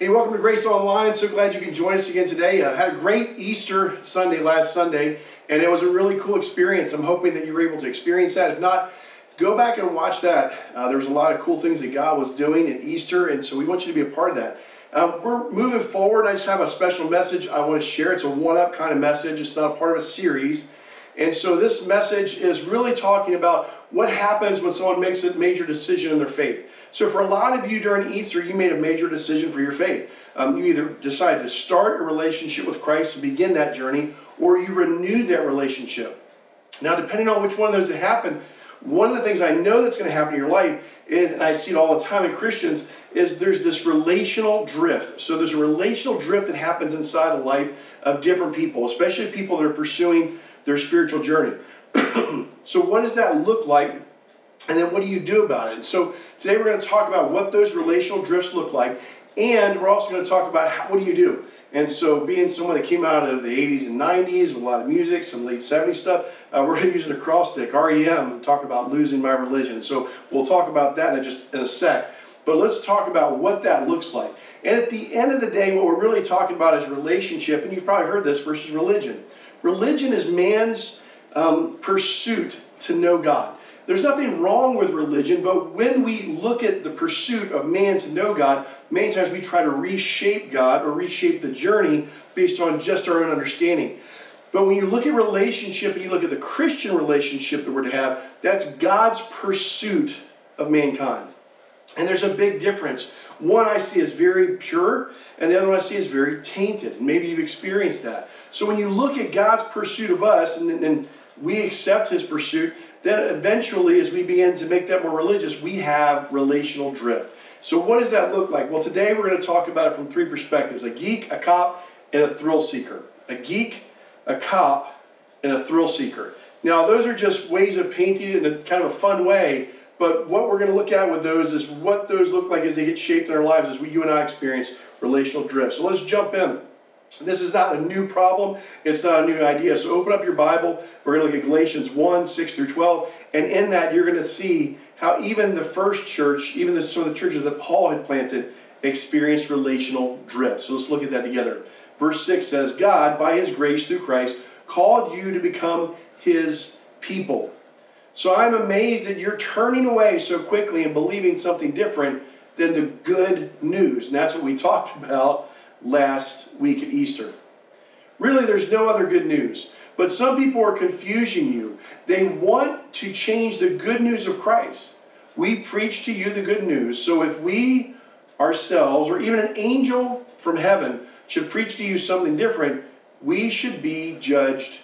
Hey, welcome to Grace Online. So glad you can join us again today. I had a great Easter Sunday last Sunday, and it was a really cool experience. I'm hoping that you were able to experience that. If not, go back and watch that. Uh, there was a lot of cool things that God was doing at Easter, and so we want you to be a part of that. Um, we're moving forward. I just have a special message I want to share. It's a one up kind of message, it's not a part of a series. And so this message is really talking about what happens when someone makes a major decision in their faith. So, for a lot of you during Easter, you made a major decision for your faith. Um, you either decided to start a relationship with Christ and begin that journey, or you renewed that relationship. Now, depending on which one of those that happened, one of the things I know that's going to happen in your life is, and I see it all the time in Christians, is there's this relational drift. So there's a relational drift that happens inside the life of different people, especially people that are pursuing their spiritual journey. so what does that look like and then what do you do about it? And so today we're going to talk about what those relational drifts look like. And we're also going to talk about how, what do you do? And so, being someone that came out of the 80s and 90s with a lot of music, some late 70s stuff, uh, we're going to use an acrostic, REM, and talk about losing my religion. So, we'll talk about that in just in a sec. But let's talk about what that looks like. And at the end of the day, what we're really talking about is relationship, and you've probably heard this versus religion. Religion is man's um, pursuit to know God. There's nothing wrong with religion, but when we look at the pursuit of man to know God, many times we try to reshape God or reshape the journey based on just our own understanding. But when you look at relationship and you look at the Christian relationship that we're to have, that's God's pursuit of mankind. And there's a big difference. One I see is very pure, and the other one I see is very tainted. And maybe you've experienced that. So when you look at God's pursuit of us, and, and we accept his pursuit, then eventually, as we begin to make that more religious, we have relational drift. So, what does that look like? Well, today we're going to talk about it from three perspectives a geek, a cop, and a thrill seeker. A geek, a cop, and a thrill seeker. Now, those are just ways of painting it in a kind of a fun way, but what we're going to look at with those is what those look like as they get shaped in our lives as we, you and I experience relational drift. So, let's jump in. This is not a new problem. It's not a new idea. So open up your Bible. We're going to look at Galatians 1, 6 through 12. And in that, you're going to see how even the first church, even the, some of the churches that Paul had planted, experienced relational drift. So let's look at that together. Verse 6 says, God, by his grace through Christ, called you to become his people. So I'm amazed that you're turning away so quickly and believing something different than the good news. And that's what we talked about last week at Easter. Really, there's no other good news. But some people are confusing you. They want to change the good news of Christ. We preach to you the good news. So if we ourselves, or even an angel from heaven, should preach to you something different, we should be judged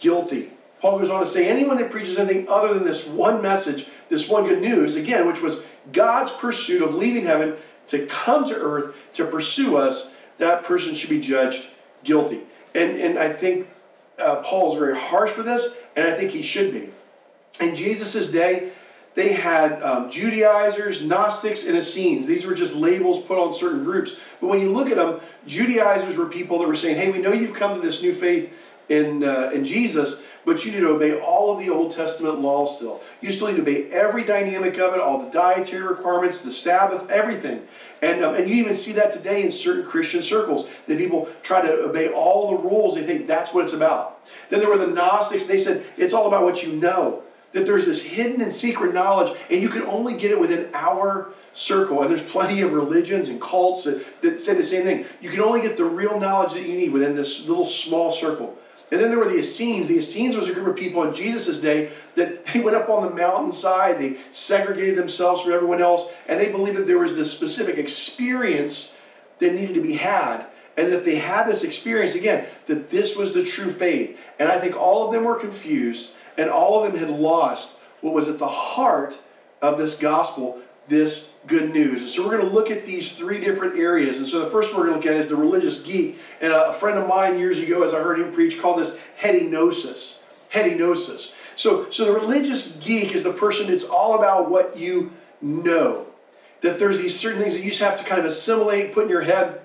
guilty. Paul goes on to say anyone that preaches anything other than this one message, this one good news, again, which was God's pursuit of leaving heaven to come to earth to pursue us, that person should be judged guilty. And, and I think uh, Paul is very harsh with this, and I think he should be. In Jesus' day, they had um, Judaizers, Gnostics, and Essenes. These were just labels put on certain groups. But when you look at them, Judaizers were people that were saying, hey, we know you've come to this new faith in, uh, in Jesus, but you need to obey all of the Old Testament laws still. You still need to obey every dynamic of it, all the dietary requirements, the Sabbath, everything. And, um, and you even see that today in certain Christian circles. That people try to obey all the rules, they think that's what it's about. Then there were the Gnostics, they said it's all about what you know. That there's this hidden and secret knowledge, and you can only get it within our circle. And there's plenty of religions and cults that, that say the same thing. You can only get the real knowledge that you need within this little small circle. And then there were the Essenes. The Essenes was a group of people in Jesus' day that they went up on the mountainside, they segregated themselves from everyone else, and they believed that there was this specific experience that needed to be had. And that they had this experience again, that this was the true faith. And I think all of them were confused, and all of them had lost what was at the heart of this gospel, this good news. And so we're going to look at these three different areas. And so the first one we're going to look at is the religious geek. And a friend of mine years ago, as I heard him preach, called this headinosis. Headinosis. So, so the religious geek is the person that's all about what you know. That there's these certain things that you just have to kind of assimilate, put in your head.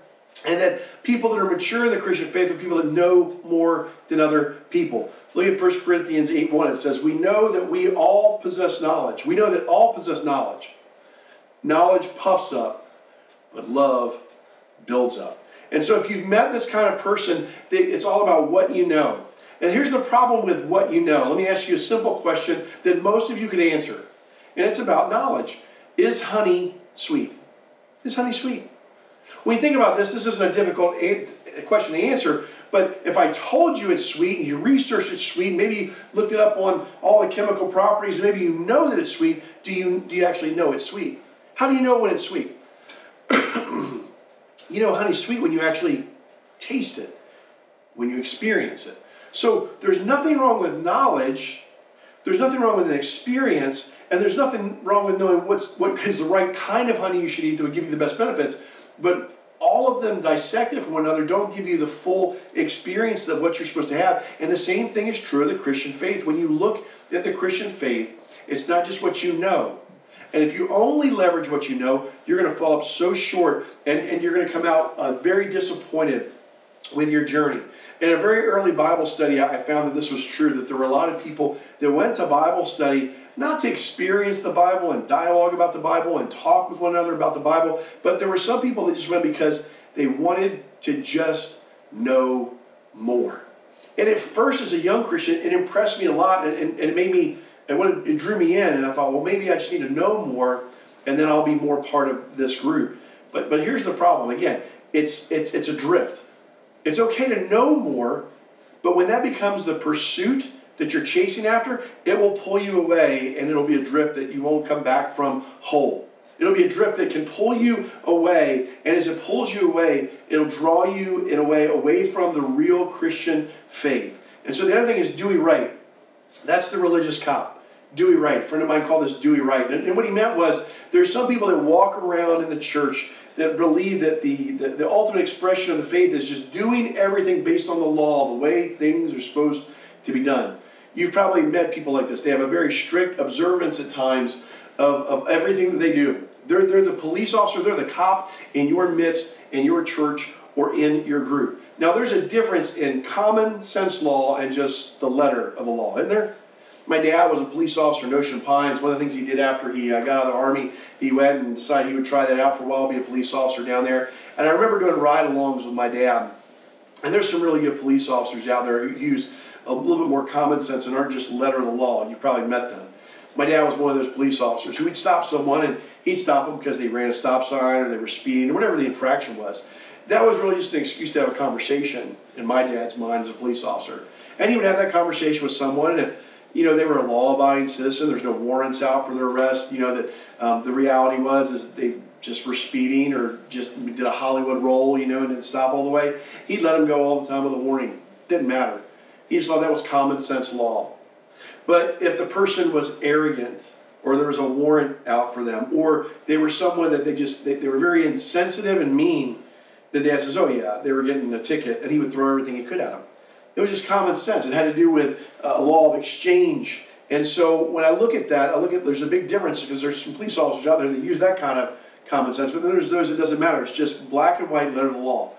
And that people that are mature in the Christian faith are people that know more than other people. Look at 1 Corinthians 8 1. It says, We know that we all possess knowledge. We know that all possess knowledge. Knowledge puffs up, but love builds up. And so if you've met this kind of person, it's all about what you know. And here's the problem with what you know. Let me ask you a simple question that most of you could answer. And it's about knowledge. Is honey sweet? Is honey sweet? When you think about this, this isn't a difficult question to answer, but if I told you it's sweet and you researched it's sweet, maybe you looked it up on all the chemical properties, maybe you know that it's sweet, do you, do you actually know it's sweet? How do you know when it's sweet? you know honey's sweet when you actually taste it, when you experience it. So there's nothing wrong with knowledge, there's nothing wrong with an experience, and there's nothing wrong with knowing what's what is the right kind of honey you should eat that would give you the best benefits. But all of them dissected from one another don't give you the full experience of what you're supposed to have. And the same thing is true of the Christian faith. When you look at the Christian faith, it's not just what you know. And if you only leverage what you know, you're going to fall up so short and, and you're going to come out uh, very disappointed with your journey. In a very early Bible study, I found that this was true, that there were a lot of people that went to Bible study not to experience the Bible and dialogue about the Bible and talk with one another about the Bible, but there were some people that just went because they wanted to just know more. And at first, as a young Christian, it impressed me a lot and, and, and it made me, it, wanted, it drew me in. And I thought, well, maybe I just need to know more and then I'll be more part of this group. But, but here's the problem again, it's, it's, it's a drift. It's okay to know more, but when that becomes the pursuit that you're chasing after, it will pull you away and it'll be a drift that you won't come back from whole. It'll be a drift that can pull you away, and as it pulls you away, it'll draw you in a way away from the real Christian faith. And so the other thing is Dewey Wright. That's the religious cop. Dewey Wright. A friend of mine called this Dewey Wright. And, and what he meant was there's some people that walk around in the church that believe that the, the, the ultimate expression of the faith is just doing everything based on the law, the way things are supposed to be done. You've probably met people like this. They have a very strict observance at times of, of everything that they do. They're, they're the police officer, they're the cop in your midst, in your church, or in your group. Now, there's a difference in common sense law and just the letter of the law, isn't there? My dad was a police officer in Ocean Pines. One of the things he did after he uh, got out of the Army, he went and decided he would try that out for a while, be a police officer down there. And I remember doing ride alongs with my dad. And there's some really good police officers out there who use a little bit more common sense and aren't just letter of the law. You've probably met them. My dad was one of those police officers who would stop someone and he'd stop them because they ran a stop sign or they were speeding or whatever the infraction was. That was really just an excuse to have a conversation in my dad's mind as a police officer. And he would have that conversation with someone, and if you know they were a law-abiding citizen, there's no warrants out for their arrest. You know that um, the reality was is they just were speeding or just did a Hollywood roll, you know, and didn't stop all the way. He'd let them go all the time with a warning. Didn't matter. He just thought that was common sense law. But if the person was arrogant, or there was a warrant out for them, or they were someone that they just they, they were very insensitive and mean, the dad says, "Oh yeah, they were getting a ticket," and he would throw everything he could at them. It was just common sense. It had to do with a law of exchange. And so when I look at that, I look at there's a big difference because there's some police officers out there that use that kind of common sense, but then there's those that doesn't matter. It's just black and white letter of the law.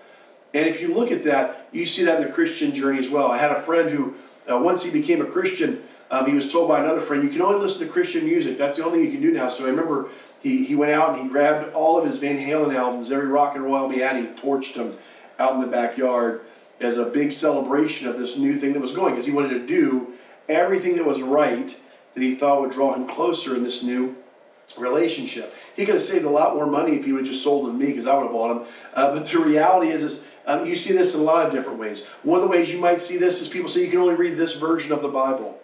And if you look at that, you see that in the Christian journey as well. I had a friend who, uh, once he became a Christian, um, he was told by another friend, you can only listen to Christian music. That's the only thing you can do now. So I remember he, he went out and he grabbed all of his Van Halen albums, every rock and roll album he had, he torched them out in the backyard as a big celebration of this new thing that was going, because he wanted to do everything that was right that he thought would draw him closer in this new relationship. He could have saved a lot more money if he would have just sold them to me, because I would have bought them. Uh, but the reality is, is um, you see this in a lot of different ways. One of the ways you might see this is people say you can only read this version of the Bible,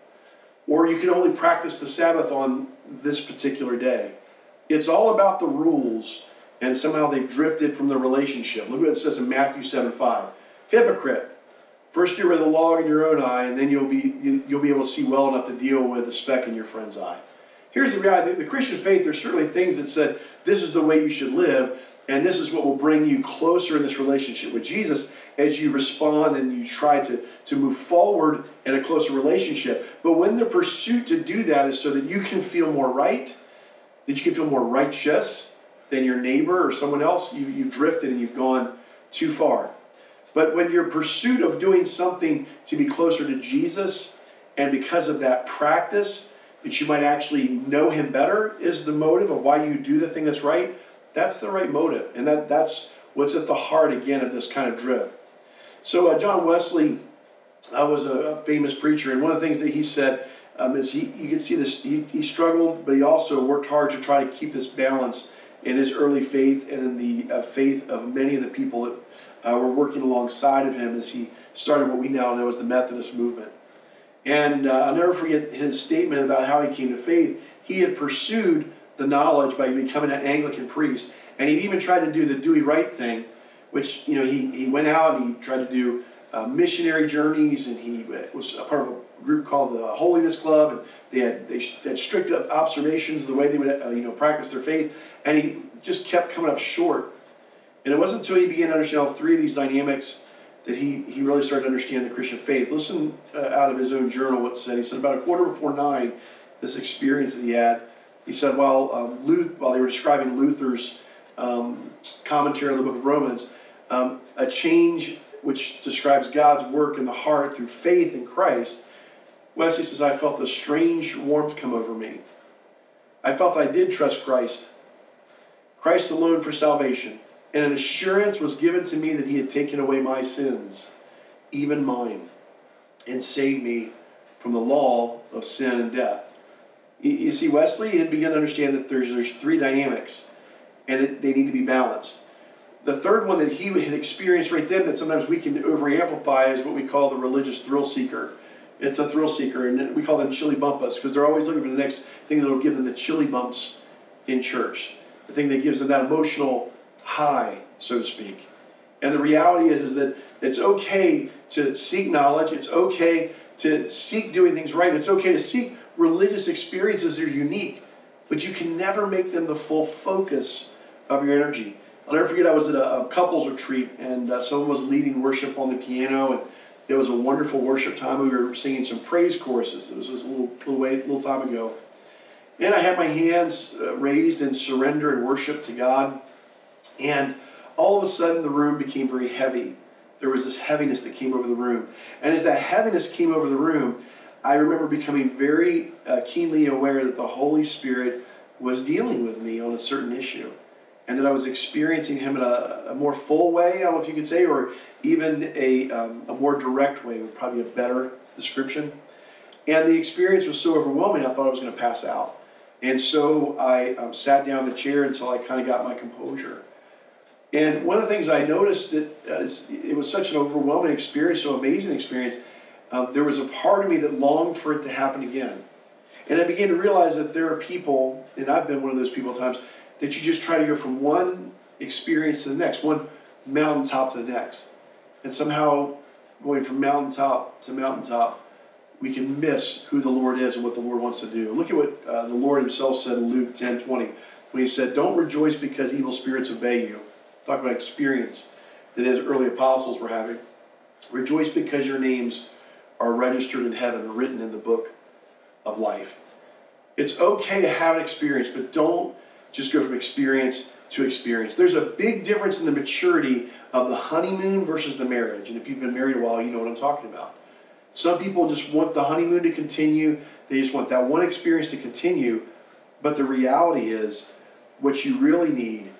or you can only practice the Sabbath on this particular day. It's all about the rules, and somehow they've drifted from the relationship. Look what it says in Matthew 7 5. Hypocrite. First rid of the log in your own eye, and then you'll be, you, will be able to see well enough to deal with the speck in your friend's eye. Here's the reality the Christian faith, there's certainly things that said this is the way you should live, and this is what will bring you closer in this relationship with Jesus as you respond and you try to, to move forward in a closer relationship. But when the pursuit to do that is so that you can feel more right, that you can feel more righteous than your neighbor or someone else, you, you've drifted and you've gone too far. But when your pursuit of doing something to be closer to Jesus, and because of that practice, that you might actually know him better is the motive of why you do the thing that's right, that's the right motive. And that, that's what's at the heart again of this kind of drift. So uh, John Wesley uh, was a, famous preacher, and one of the things that he said um, is he you can see this he, he struggled, but he also worked hard to try to keep this balance in his early faith and in the uh, faith of many of the people that uh, were working alongside of him as he started what we now know as the Methodist movement. And uh, I'll never forget his statement about how he came to faith. He had pursued the knowledge by becoming an Anglican priest, and he'd even tried to do the Dewey Wright thing, which you know he, he went out and he tried to do uh, missionary journeys, and he was a part of a group called the Holiness Club, and they had they had strict observations of the way they would uh, you know practice their faith, and he just kept coming up short. And it wasn't until he began to understand all three of these dynamics that he, he really started to understand the Christian faith. Listen uh, out of his own journal what said. He said, about a quarter before nine, this experience that he had, he said, while, um, Luther, while they were describing Luther's um, commentary on the book of Romans, um, a change which describes God's work in the heart through faith in Christ, Wesley says, I felt a strange warmth come over me. I felt I did trust Christ, Christ alone for salvation and an assurance was given to me that he had taken away my sins, even mine, and saved me from the law of sin and death. You see, Wesley had begun to understand that there's, there's three dynamics and that they need to be balanced. The third one that he had experienced right then that sometimes we can over amplify is what we call the religious thrill seeker. It's the thrill seeker, and we call them chili bumpas because they're always looking for the next thing that will give them the chili bumps in church, the thing that gives them that emotional high, so to speak. And the reality is, is that it's okay to seek knowledge. It's okay to seek doing things right. It's okay to seek religious experiences that are unique, but you can never make them the full focus of your energy. I'll never forget, I was at a, a couples retreat, and uh, someone was leading worship on the piano, and it was a wonderful worship time. We were singing some praise choruses. It was, was a little, little, way, little time ago. And I had my hands uh, raised in surrender and worship to God. And all of a sudden, the room became very heavy. There was this heaviness that came over the room. And as that heaviness came over the room, I remember becoming very uh, keenly aware that the Holy Spirit was dealing with me on a certain issue. And that I was experiencing Him in a, a more full way, I don't know if you could say, or even a, um, a more direct way, would probably be a better description. And the experience was so overwhelming, I thought I was going to pass out. And so I um, sat down in the chair until I kind of got my composure. And one of the things I noticed that uh, it was such an overwhelming experience, so amazing experience. Um, there was a part of me that longed for it to happen again. And I began to realize that there are people, and I've been one of those people at times, that you just try to go from one experience to the next, one mountaintop to the next. And somehow, going from mountaintop to mountaintop, we can miss who the Lord is and what the Lord wants to do. Look at what uh, the Lord Himself said in Luke 10 20, when He said, Don't rejoice because evil spirits obey you talk about experience that his early apostles were having. Rejoice because your names are registered in heaven written in the book of life. It's okay to have an experience, but don't just go from experience to experience. There's a big difference in the maturity of the honeymoon versus the marriage. And if you've been married a while, you know what I'm talking about. Some people just want the honeymoon to continue, they just want that one experience to continue. But the reality is, what you really need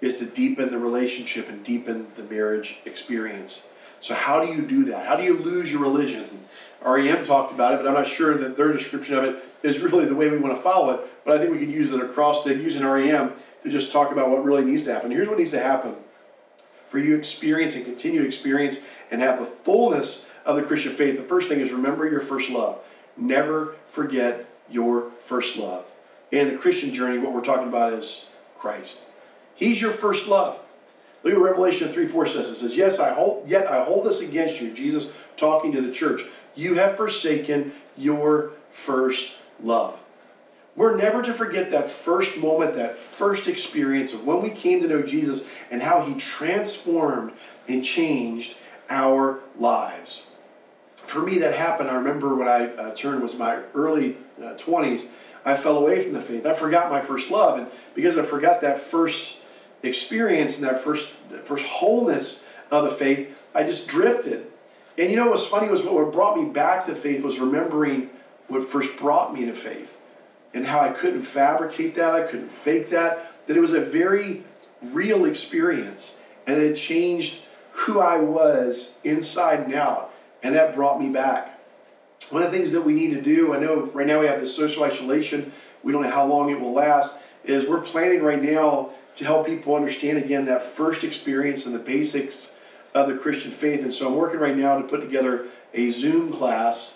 is to deepen the relationship and deepen the marriage experience. So, how do you do that? How do you lose your religion? REM talked about it, but I'm not sure that their description of it is really the way we want to follow it. But I think we could use it across the using REM to just talk about what really needs to happen. Here's what needs to happen for you to experience and continue to experience and have the fullness of the Christian faith. The first thing is remember your first love. Never forget your first love. And the Christian journey, what we're talking about is Christ. He's your first love. Look at Revelation 3 4 says it says, Yes, I hold yet I hold this against you, Jesus talking to the church. You have forsaken your first love. We're never to forget that first moment, that first experience of when we came to know Jesus and how he transformed and changed our lives. For me, that happened. I remember when I uh, turned was my early uh, 20s. I fell away from the faith. I forgot my first love, and because I forgot that first experience and that first that first wholeness of the faith, I just drifted. And you know what's funny was what brought me back to faith was remembering what first brought me to faith and how I couldn't fabricate that, I couldn't fake that, that it was a very real experience. and it changed who I was inside and out, and that brought me back. One of the things that we need to do, I know right now we have this social isolation, we don't know how long it will last, is we're planning right now to help people understand again that first experience and the basics of the Christian faith. And so I'm working right now to put together a Zoom class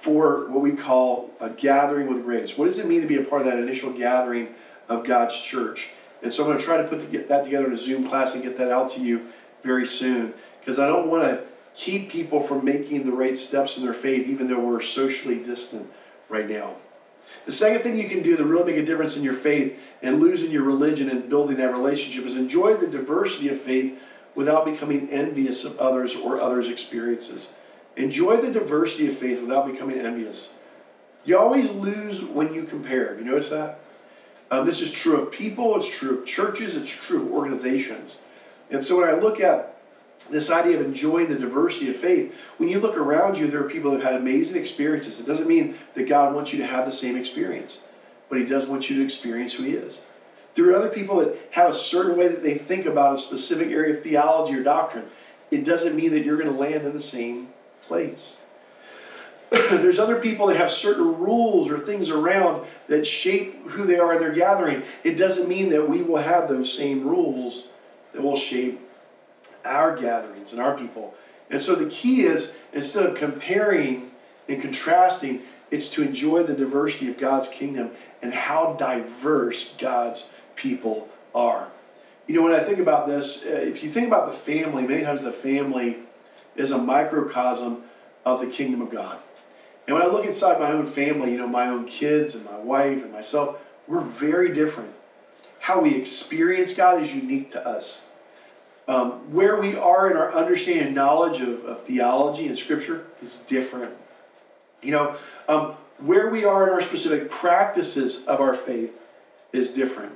for what we call a gathering with grace. What does it mean to be a part of that initial gathering of God's church? And so I'm going to try to put that together in a Zoom class and get that out to you very soon because I don't want to keep people from making the right steps in their faith, even though we're socially distant right now. The second thing you can do to really make a difference in your faith and losing your religion and building that relationship is enjoy the diversity of faith without becoming envious of others or others' experiences. Enjoy the diversity of faith without becoming envious. You always lose when you compare. You notice that? Um, this is true of people, it's true of churches, it's true of organizations. And so when I look at this idea of enjoying the diversity of faith, when you look around you, there are people that have had amazing experiences. It doesn't mean that God wants you to have the same experience, but He does want you to experience who He is. There are other people that have a certain way that they think about a specific area of theology or doctrine. It doesn't mean that you're going to land in the same place. There's other people that have certain rules or things around that shape who they are in their gathering. It doesn't mean that we will have those same rules that will shape our gatherings and our people. And so the key is instead of comparing and contrasting, it's to enjoy the diversity of God's kingdom and how diverse God's people are. You know, when I think about this, uh, if you think about the family, many times the family is a microcosm of the kingdom of God. And when I look inside my own family, you know, my own kids and my wife and myself, we're very different. How we experience God is unique to us. Um, where we are in our understanding and knowledge of, of theology and scripture is different. You know, um, where we are in our specific practices of our faith is different.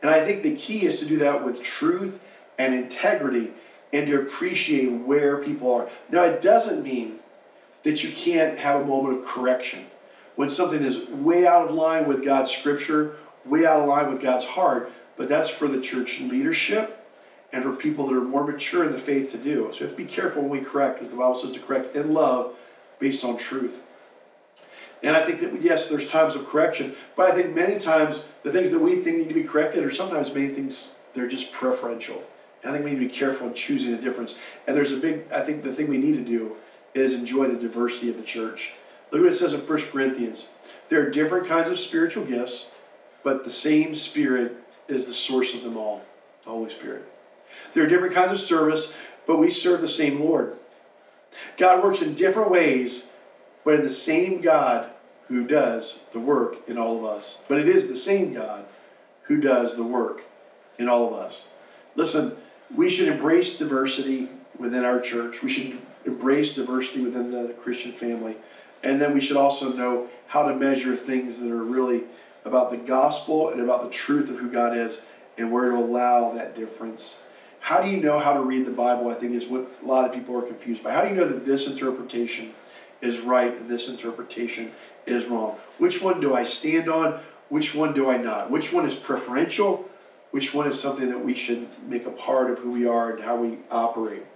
And I think the key is to do that with truth and integrity and to appreciate where people are. Now, it doesn't mean that you can't have a moment of correction. When something is way out of line with God's scripture, way out of line with God's heart, but that's for the church leadership and for people that are more mature in the faith to do. So we have to be careful when we correct, because the Bible says to correct in love based on truth. And I think that, yes, there's times of correction, but I think many times the things that we think need to be corrected are sometimes many things, they're just preferential. And I think we need to be careful in choosing a difference. And there's a big, I think the thing we need to do is enjoy the diversity of the church. Look what it says in 1 Corinthians. There are different kinds of spiritual gifts, but the same Spirit is the source of them all, the Holy Spirit. There are different kinds of service, but we serve the same Lord. God works in different ways, but in the same God who does the work in all of us. But it is the same God who does the work in all of us. Listen, we should embrace diversity within our church. We should embrace diversity within the Christian family. And then we should also know how to measure things that are really about the gospel and about the truth of who God is and where to allow that difference. How do you know how to read the Bible? I think is what a lot of people are confused by. How do you know that this interpretation is right and this interpretation is wrong? Which one do I stand on? Which one do I not? Which one is preferential? Which one is something that we should make a part of who we are and how we operate?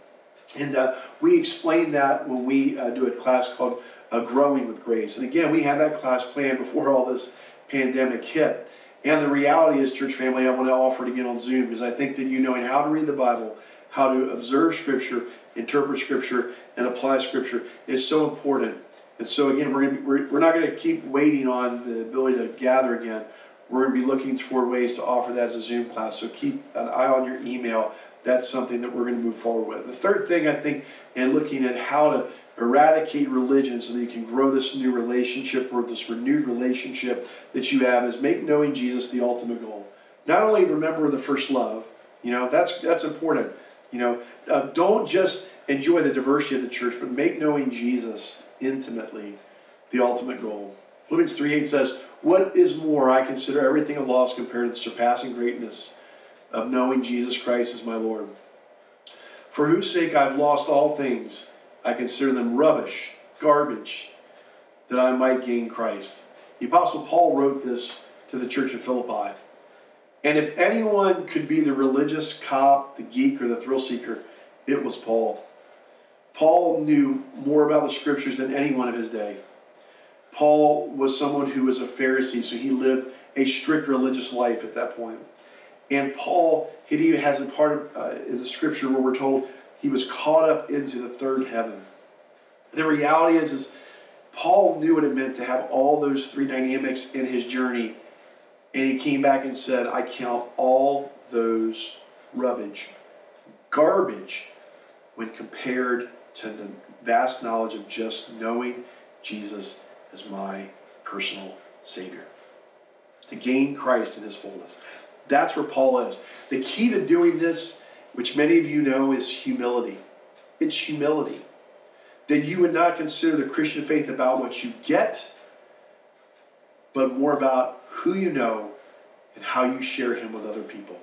And uh, we explain that when we uh, do a class called uh, Growing with Grace. And again, we had that class planned before all this pandemic hit. And the reality is, church family, I want to offer it again on Zoom because I think that you knowing how to read the Bible, how to observe Scripture, interpret Scripture, and apply Scripture is so important. And so, again, we're, we're, not going to keep waiting on the ability to gather again. We're going to be looking toward ways to offer that as a Zoom class. So keep an eye on your email that's something that we're going to move forward with. The third thing I think, in looking at how to eradicate religion so that you can grow this new relationship or this renewed relationship that you have, is make knowing Jesus the ultimate goal. Not only remember the first love, you know that's that's important. You know, uh, don't just enjoy the diversity of the church, but make knowing Jesus intimately the ultimate goal. Philippians 3:8 says, "What is more, I consider everything a loss compared to the surpassing greatness." of knowing Jesus Christ as my Lord. For whose sake I've lost all things, I consider them rubbish, garbage, that I might gain Christ. The Apostle Paul wrote this to the church of Philippi. And if anyone could be the religious cop, the geek, or the thrill seeker, it was Paul. Paul knew more about the scriptures than anyone of his day. Paul was someone who was a Pharisee, so he lived a strict religious life at that point. And Paul, he even has a part of uh, the scripture where we're told he was caught up into the third heaven. The reality is, is Paul knew what it meant to have all those three dynamics in his journey, and he came back and said, I count all those rubbish, garbage, when compared to the vast knowledge of just knowing Jesus as my personal Savior. To gain Christ in His fullness. That's where Paul is. The key to doing this, which many of you know, is humility. It's humility. That you would not consider the Christian faith about what you get, but more about who you know and how you share Him with other people.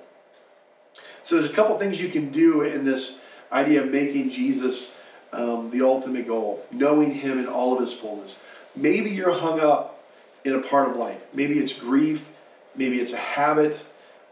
So there's a couple things you can do in this idea of making Jesus um, the ultimate goal, knowing Him in all of His fullness. Maybe you're hung up in a part of life. Maybe it's grief. Maybe it's a habit.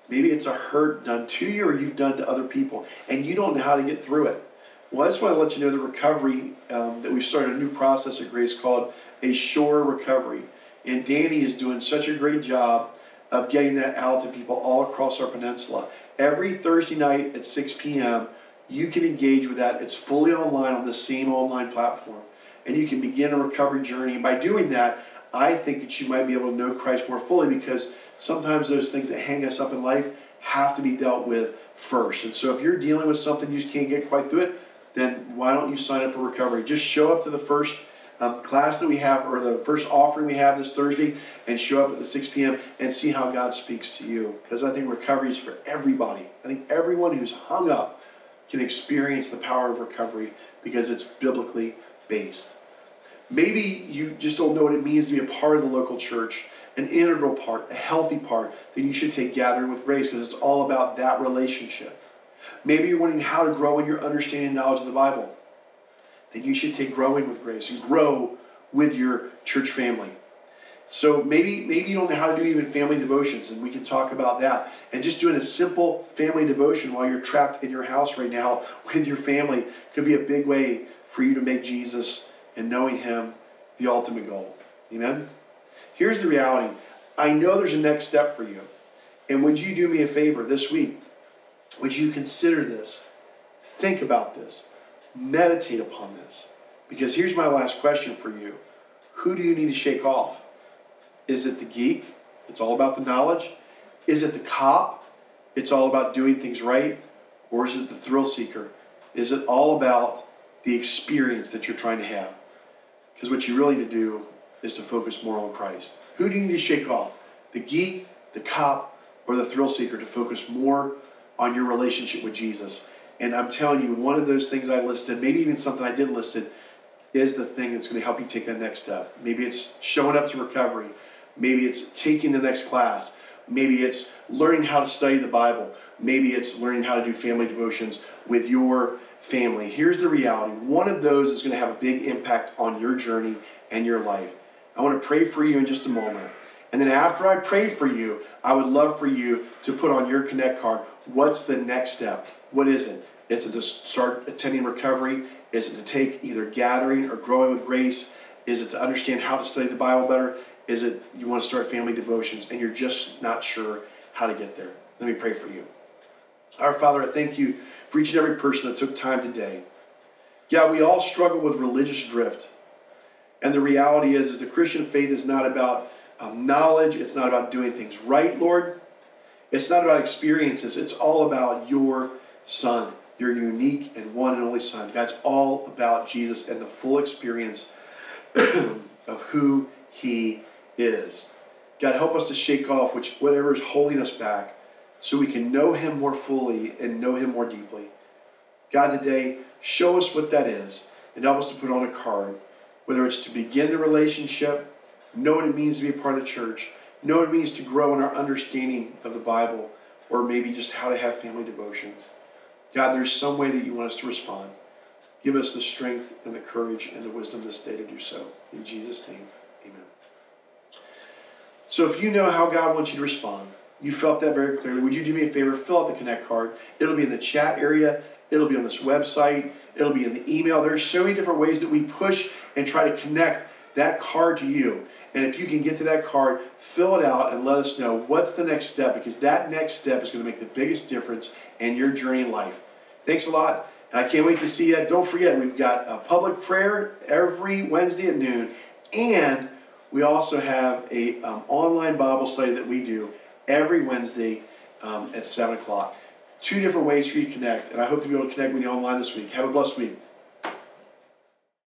Maybe it's a hurt done to you or you've done to other people, and you don't know how to get through it. Well, I just want to let you know the recovery um, that we've started a new process at Grace called a Shore Recovery. And Danny is doing such a great job of getting that out to people all across our peninsula. Every Thursday night at 6 p.m., you can engage with that. It's fully online on the same online platform. And you can begin a recovery journey. And by doing that, I think that you might be able to know Christ more fully because sometimes those things that hang us up in life have to be dealt with first. And so if you're dealing with something you just can't get quite through it, then why don't you sign up for recovery? Just show up to the first um, class that we have or the first offering we have this Thursday and show up at the 6 p.m. and see how God speaks to you. Because I think recovery is for everybody. I think everyone who's hung up can experience the power of recovery because it's biblically based. Maybe you just don't know what it means to be a part of the local church, an integral part, a healthy part, then you should take Gathering with Grace because it's all about that relationship. Maybe you're wondering how to grow in your understanding and knowledge of the Bible. Then you should take Growing with Grace and grow with your church family. So maybe maybe you don't know how to do even family devotions, and we can talk about that. And just doing a simple family devotion while you're trapped in your house right now with your family could be a big way for you to make Jesus and knowing Him the ultimate goal. Amen? Here's the reality I know there's a next step for you. And would you do me a favor this week? Would you consider this? Think about this. Meditate upon this. Because here's my last question for you Who do you need to shake off? Is it the geek? It's all about the knowledge. Is it the cop? It's all about doing things right. Or is it the thrill seeker? Is it all about the experience that you're trying to have? Because what you really need to do is to focus more on Christ. Who do you need to shake off? The geek, the cop, or the thrill seeker to focus more on your relationship with Jesus? And I'm telling you, one of those things I listed, maybe even something I didn't listed, is the thing that's going to help you take that next step. Maybe it's showing up to recovery. Maybe it's taking the next class. Maybe it's learning how to study the Bible. Maybe it's learning how to do family devotions with your family. Here's the reality one of those is going to have a big impact on your journey and your life. I want to pray for you in just a moment. And then after I pray for you, I would love for you to put on your Connect card what's the next step? What is it? Is it to start attending recovery? Is it to take either gathering or growing with grace? Is it to understand how to study the Bible better? Is it you want to start family devotions and you're just not sure how to get there? Let me pray for you. Our Father, I thank you for each and every person that took time today. Yeah, we all struggle with religious drift. And the reality is, is the Christian faith is not about um, knowledge. It's not about doing things right, Lord. It's not about experiences. It's all about your Son, your unique and one and only Son. That's all about Jesus and the full experience of who He is. God, help us to shake off which whatever is holding us back so we can know Him more fully and know Him more deeply. God, today, show us what that is and help us to put on a card, whether it's to begin the relationship, know what it means to be a part of the church, know what it means to grow in our understanding of the Bible, or maybe just how to have family devotions. God, there's some way that you want us to respond. Give us the strength and the courage and the wisdom this day to do so. In Jesus' name, amen. So if you know how God wants you to respond, you felt that very clearly. Would you do me a favor? Fill out the Connect card. It'll be in the chat area. It'll be on this website. It'll be in the email. There's so many different ways that we push and try to connect that card to you. And if you can get to that card, fill it out and let us know what's the next step because that next step is going to make the biggest difference in your journey in life. Thanks a lot. And I can't wait to see you. Don't forget, we've got a public prayer every Wednesday at noon. And we also have a um, online Bible study that we do every Wednesday um, at 7 o'clock. Two different ways for you to connect. And I hope to be able to connect with you online this week. Have a blessed week.